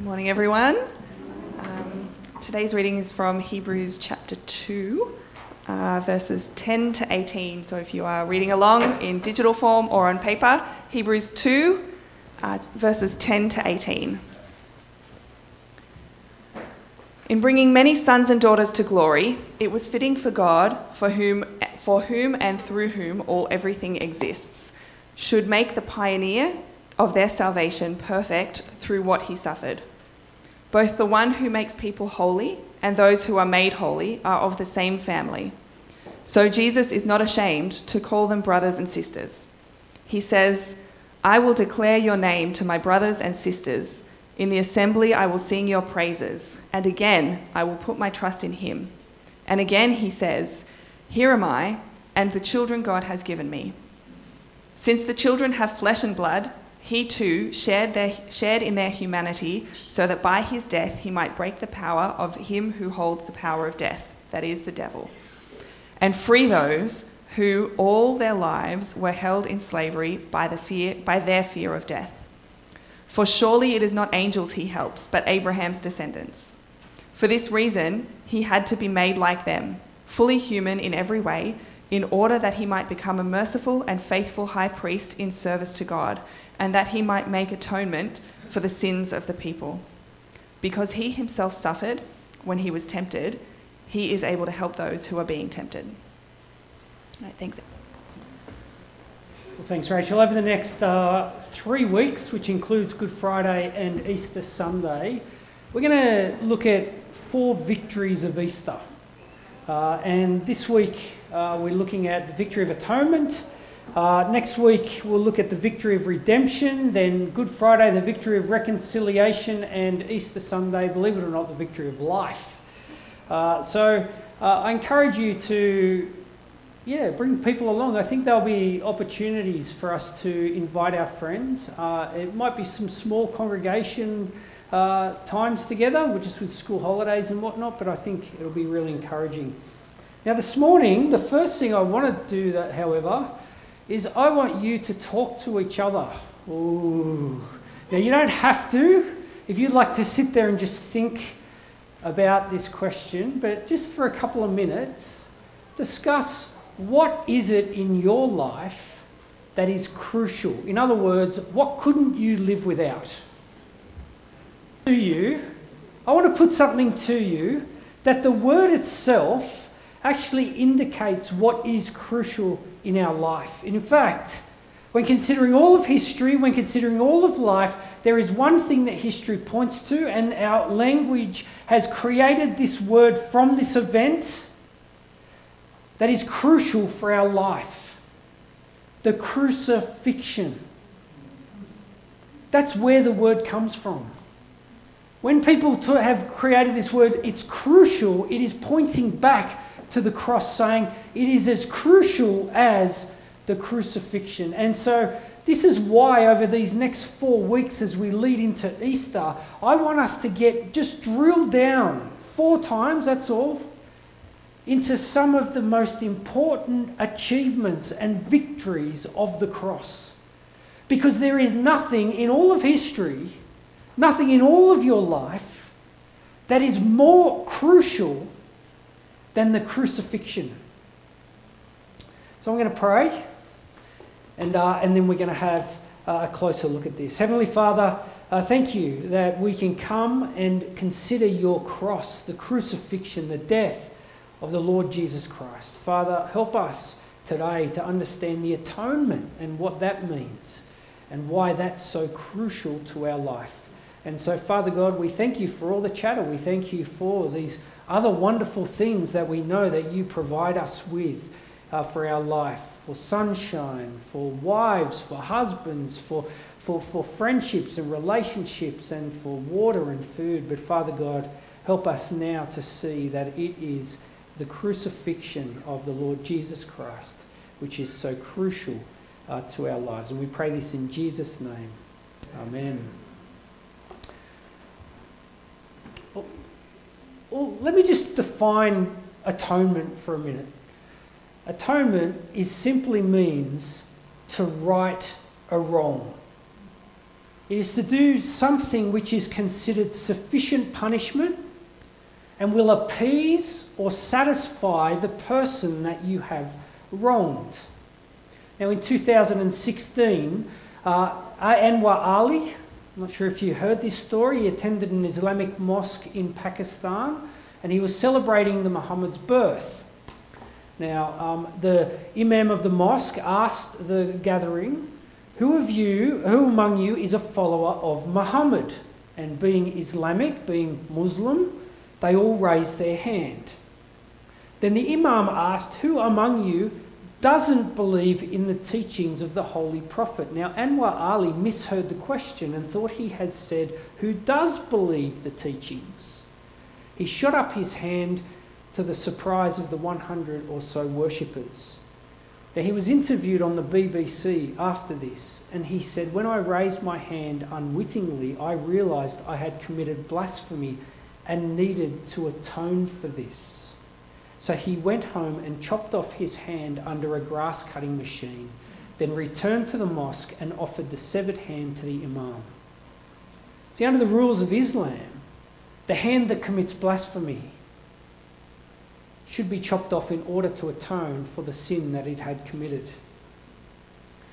Good morning, everyone. Um, today's reading is from Hebrews chapter 2, uh, verses 10 to 18. So if you are reading along in digital form or on paper, Hebrews 2, uh, verses 10 to 18. In bringing many sons and daughters to glory, it was fitting for God, for whom, for whom and through whom all everything exists, should make the pioneer of their salvation perfect through what he suffered. Both the one who makes people holy and those who are made holy are of the same family. So Jesus is not ashamed to call them brothers and sisters. He says, I will declare your name to my brothers and sisters. In the assembly, I will sing your praises. And again, I will put my trust in him. And again, he says, Here am I, and the children God has given me. Since the children have flesh and blood, he too shared, their, shared in their humanity, so that by his death he might break the power of him who holds the power of death, that is, the devil, and free those who all their lives were held in slavery by, the fear, by their fear of death. For surely it is not angels he helps, but Abraham's descendants. For this reason, he had to be made like them, fully human in every way, in order that he might become a merciful and faithful high priest in service to God, and that he might make atonement for the sins of the people. Because he himself suffered when he was tempted, he is able to help those who are being tempted. All right, thanks. Well, thanks, Rachel. Over the next uh, three weeks, which includes Good Friday and Easter Sunday, we're going to look at four victories of Easter. Uh, and this week, uh, we're looking at the victory of atonement. Uh, next week, we'll look at the victory of redemption. Then, Good Friday, the victory of reconciliation. And Easter Sunday, believe it or not, the victory of life. Uh, so, uh, I encourage you to yeah, bring people along. I think there'll be opportunities for us to invite our friends. Uh, it might be some small congregation uh, times together, just with school holidays and whatnot, but I think it'll be really encouraging. Now, this morning, the first thing I want to do, that, however, is I want you to talk to each other. Ooh. Now, you don't have to. If you'd like to sit there and just think about this question, but just for a couple of minutes, discuss what is it in your life that is crucial? In other words, what couldn't you live without? To you, I want to put something to you that the word itself actually indicates what is crucial in our life. In fact, when considering all of history, when considering all of life, there is one thing that history points to, and our language has created this word from this event that is crucial for our life the crucifixion. That's where the word comes from. When people have created this word, it's crucial, it is pointing back to the cross, saying it is as crucial as the crucifixion. And so, this is why, over these next four weeks, as we lead into Easter, I want us to get just drilled down four times, that's all, into some of the most important achievements and victories of the cross. Because there is nothing in all of history, nothing in all of your life, that is more crucial than the crucifixion. So I'm going to pray, and, uh, and then we're going to have uh, a closer look at this. Heavenly Father, uh, thank you that we can come and consider your cross, the crucifixion, the death of the Lord Jesus Christ. Father, help us today to understand the atonement and what that means and why that's so crucial to our life. And so, Father God, we thank you for all the chatter. We thank you for these other wonderful things that we know that you provide us with uh, for our life for sunshine, for wives, for husbands, for, for, for friendships and relationships, and for water and food. But, Father God, help us now to see that it is the crucifixion of the Lord Jesus Christ, which is so crucial uh, to our lives. And we pray this in Jesus' name. Amen. Well, well, let me just define atonement for a minute. Atonement is simply means to right a wrong. It is to do something which is considered sufficient punishment and will appease or satisfy the person that you have wronged. Now, in 2016, uh, Anwar Ali, I'm not sure if you heard this story, he attended an Islamic mosque in Pakistan and he was celebrating the Muhammad's birth. Now, um, the Imam of the mosque asked the gathering, Who of you, who among you is a follower of Muhammad? And being Islamic, being Muslim, they all raised their hand. Then the Imam asked, Who among you doesn't believe in the teachings of the Holy Prophet? Now, Anwar Ali misheard the question and thought he had said, Who does believe the teachings? He shot up his hand to the surprise of the 100 or so worshippers. Now, he was interviewed on the BBC after this, and he said, When I raised my hand unwittingly, I realised I had committed blasphemy and needed to atone for this. So he went home and chopped off his hand under a grass cutting machine, then returned to the mosque and offered the severed hand to the Imam. See, under the rules of Islam, the hand that commits blasphemy should be chopped off in order to atone for the sin that it had committed.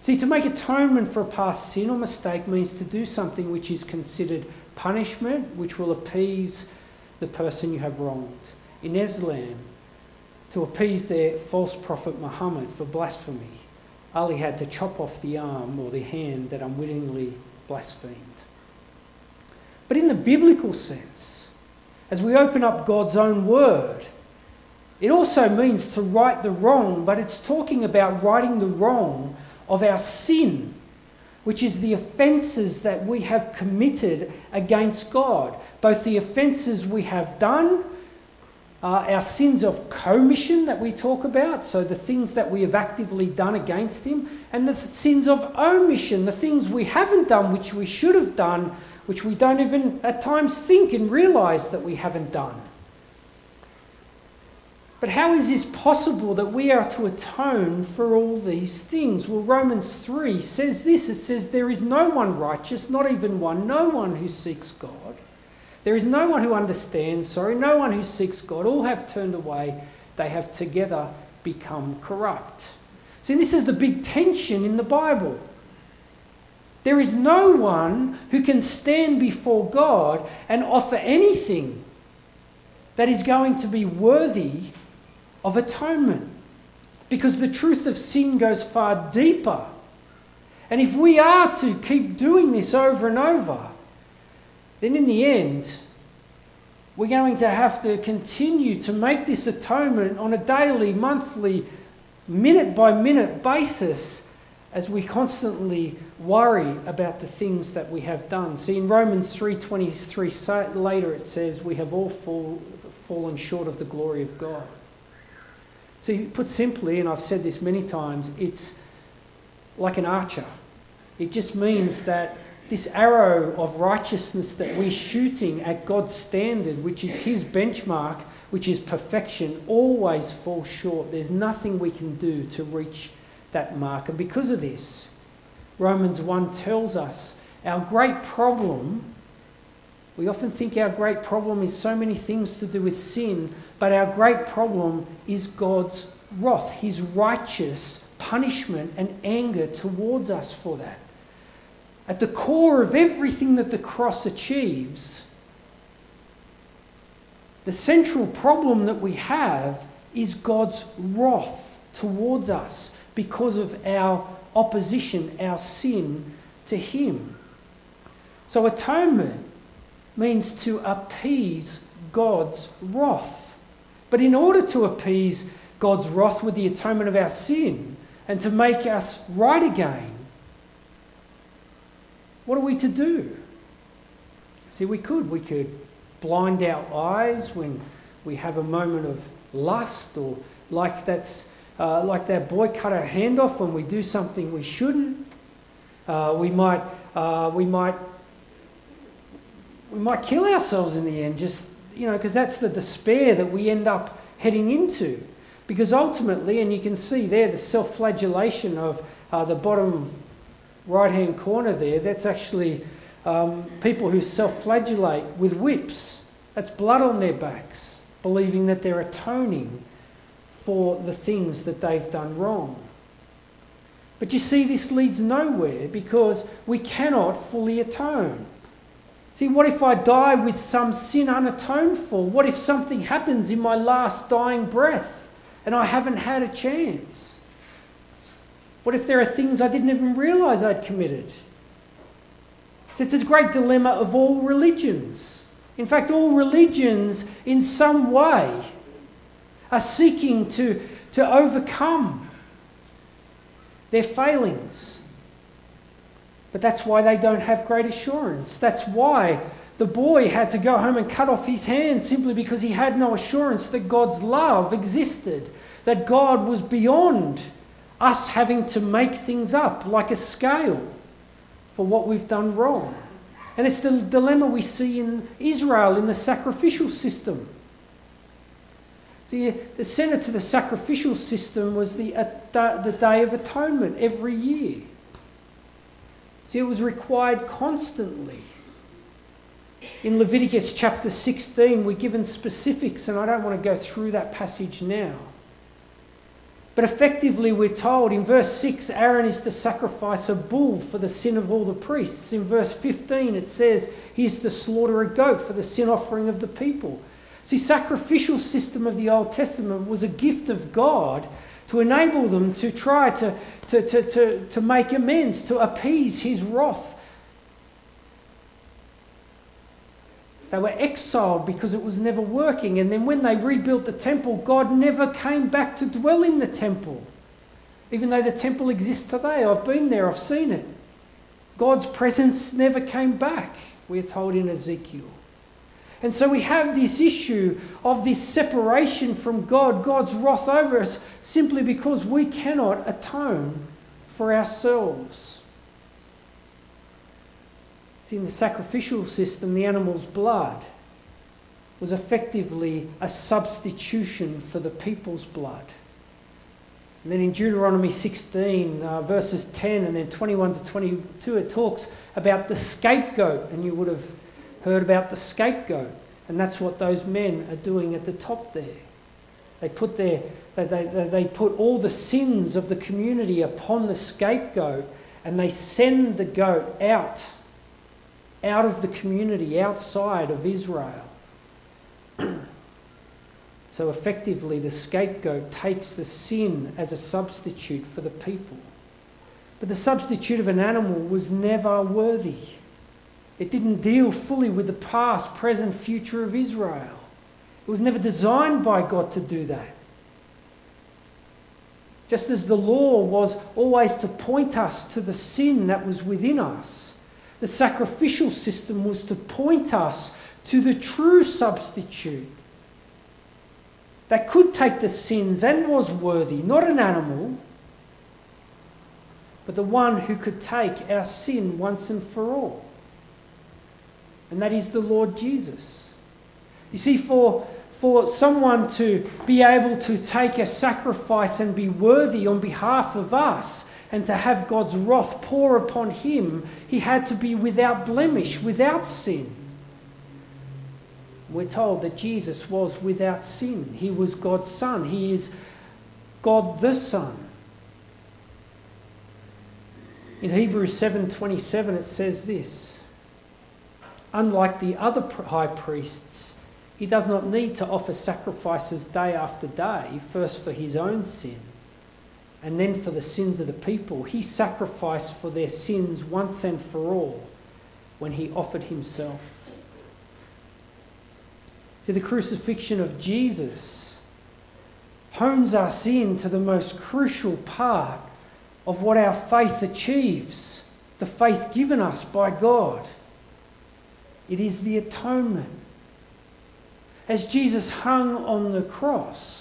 See, to make atonement for a past sin or mistake means to do something which is considered punishment, which will appease the person you have wronged. In Islam, to appease their false prophet Muhammad for blasphemy, Ali had to chop off the arm or the hand that unwittingly blasphemed. But in the biblical sense, as we open up God's own word, it also means to right the wrong, but it's talking about righting the wrong of our sin, which is the offences that we have committed against God. Both the offences we have done, uh, our sins of commission that we talk about, so the things that we have actively done against Him, and the sins of omission, the things we haven't done which we should have done, which we don't even at times think and realise that we haven't done. But how is this possible that we are to atone for all these things? Well, Romans 3 says this it says, There is no one righteous, not even one, no one who seeks God. There is no one who understands, sorry, no one who seeks God. All have turned away, they have together become corrupt. See, this is the big tension in the Bible. There is no one who can stand before God and offer anything that is going to be worthy of atonement. Because the truth of sin goes far deeper. And if we are to keep doing this over and over, then in the end, we're going to have to continue to make this atonement on a daily, monthly, minute by minute basis as we constantly worry about the things that we have done. See, in Romans 3.23 later it says, we have all fall, fallen short of the glory of God. See, put simply, and I've said this many times, it's like an archer. It just means that this arrow of righteousness that we're shooting at God's standard, which is His benchmark, which is perfection, always falls short. There's nothing we can do to reach that mark. And because of this, Romans 1 tells us our great problem we often think our great problem is so many things to do with sin, but our great problem is God's wrath, his righteous punishment and anger towards us for that. At the core of everything that the cross achieves, the central problem that we have is God's wrath towards us because of our opposition, our sin to Him. So, atonement means to appease God's wrath. But in order to appease God's wrath with the atonement of our sin and to make us right again, what are we to do? See, we could. We could blind our eyes when we have a moment of lust or like that's uh, like that boy cut our hand off when we do something we shouldn't. Uh, we might uh, we might we might kill ourselves in the end, just, you know, because that's the despair that we end up heading into. Because ultimately, and you can see there the self flagellation of uh, the bottom right hand corner there, that's actually Um, people who self flagellate with whips, that's blood on their backs, believing that they're atoning for the things that they've done wrong. But you see, this leads nowhere because we cannot fully atone. See, what if I die with some sin unatoned for? What if something happens in my last dying breath and I haven't had a chance? What if there are things I didn't even realise I'd committed? So it's a great dilemma of all religions. In fact, all religions, in some way, are seeking to, to overcome their failings but that's why they don't have great assurance. That's why the boy had to go home and cut off his hand simply because he had no assurance that God's love existed, that God was beyond us having to make things up like a scale for what we've done wrong. And it's the dilemma we see in Israel in the sacrificial system. See, the centre to the sacrificial system was the, uh, the Day of Atonement every year. See, it was required constantly. In Leviticus chapter 16, we're given specifics, and I don't want to go through that passage now. But effectively, we're told in verse 6 Aaron is to sacrifice a bull for the sin of all the priests. In verse 15, it says he is to slaughter a goat for the sin offering of the people. See, sacrificial system of the Old Testament was a gift of God to enable them to try to, to, to, to, to make amends, to appease his wrath. They were exiled because it was never working. And then when they rebuilt the temple, God never came back to dwell in the temple. Even though the temple exists today, I've been there, I've seen it. God's presence never came back, we're told in Ezekiel. And so we have this issue of this separation from God, God's wrath over us, simply because we cannot atone for ourselves. See, in the sacrificial system, the animal's blood was effectively a substitution for the people's blood. And then in Deuteronomy 16, uh, verses 10 and then 21 to 22, it talks about the scapegoat, and you would have heard about the scapegoat, and that's what those men are doing at the top there. They put, their, they, they, they put all the sins of the community upon the scapegoat and they send the goat out, out of the community, outside of Israel. so effectively, the scapegoat takes the sin as a substitute for the people. But the substitute of an animal was never worthy. It didn't deal fully with the past, present, future of Israel. It was never designed by God to do that. Just as the law was always to point us to the sin that was within us, the sacrificial system was to point us to the true substitute that could take the sins and was worthy, not an animal, but the one who could take our sin once and for all and that is the Lord Jesus. You see, for, for someone to be able to take a sacrifice and be worthy on behalf of us and to have God's wrath pour upon him, he had to be without blemish, without sin. We're told that Jesus was without sin. He was God's Son. He is God the Son. In Hebrews 7:27 it says this: Unlike the other high priests, he does not need to offer sacrifices day after day, first for his own sin and then for the sins of the people. He sacrificed for their sins once and for all when he offered himself. See, the crucifixion of Jesus hones us in to the most crucial part of what our faith achieves, the faith given us by God. It is the atonement. As Jesus hung on the cross,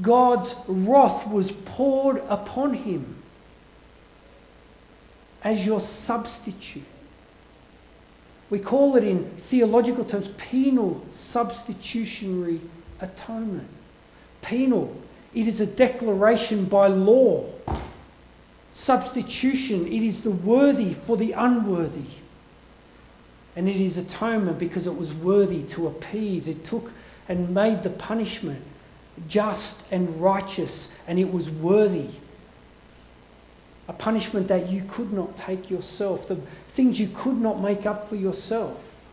God's wrath was poured upon him as your substitute. We call it in theological terms penal substitutionary atonement. Penal, it is a declaration by law. Substitution, it is the worthy for the unworthy. And it is atonement because it was worthy to appease. It took and made the punishment just and righteous, and it was worthy. A punishment that you could not take yourself, the things you could not make up for yourself.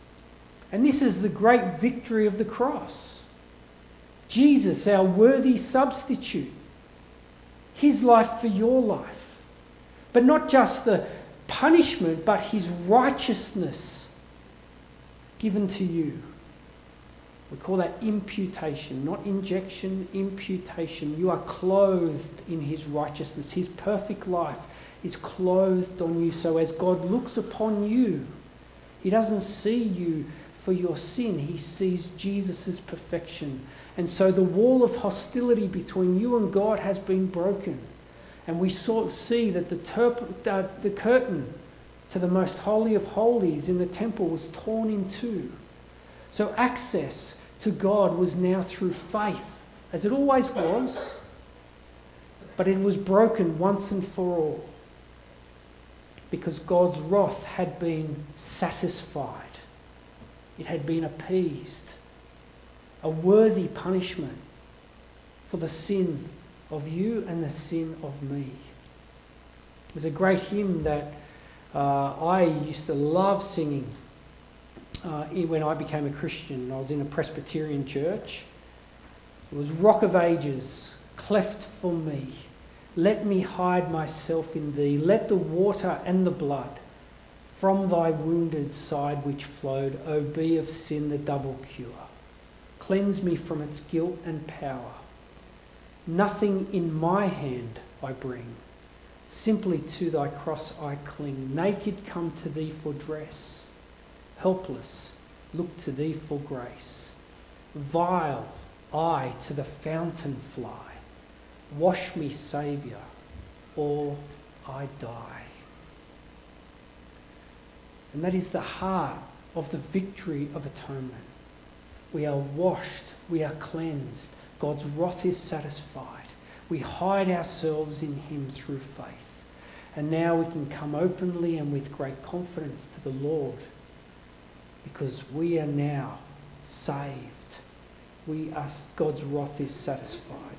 And this is the great victory of the cross. Jesus, our worthy substitute, his life for your life. But not just the punishment, but his righteousness given to you. We call that imputation, not injection, imputation. You are clothed in his righteousness. His perfect life is clothed on you. So as God looks upon you, he doesn't see you for your sin, he sees Jesus' perfection. And so the wall of hostility between you and God has been broken. And we saw, see that the, terp- the curtain to the most holy of holies in the temple was torn in two. So access to God was now through faith, as it always was, but it was broken once and for all because God's wrath had been satisfied, it had been appeased. A worthy punishment for the sin of you and the sin of me. There's a great hymn that uh, I used to love singing uh, when I became a Christian. I was in a Presbyterian church. It was Rock of Ages, cleft for me. Let me hide myself in thee. Let the water and the blood from thy wounded side which flowed, O be of sin the double cure. Cleanse me from its guilt and power. Nothing in my hand I bring. Simply to thy cross I cling. Naked come to thee for dress. Helpless look to thee for grace. Vile I to the fountain fly. Wash me, Saviour, or I die. And that is the heart of the victory of atonement. We are washed, we are cleansed, God's wrath is satisfied. We hide ourselves in Him through faith. And now we can come openly and with great confidence to the Lord because we are now saved. We are, God's wrath is satisfied.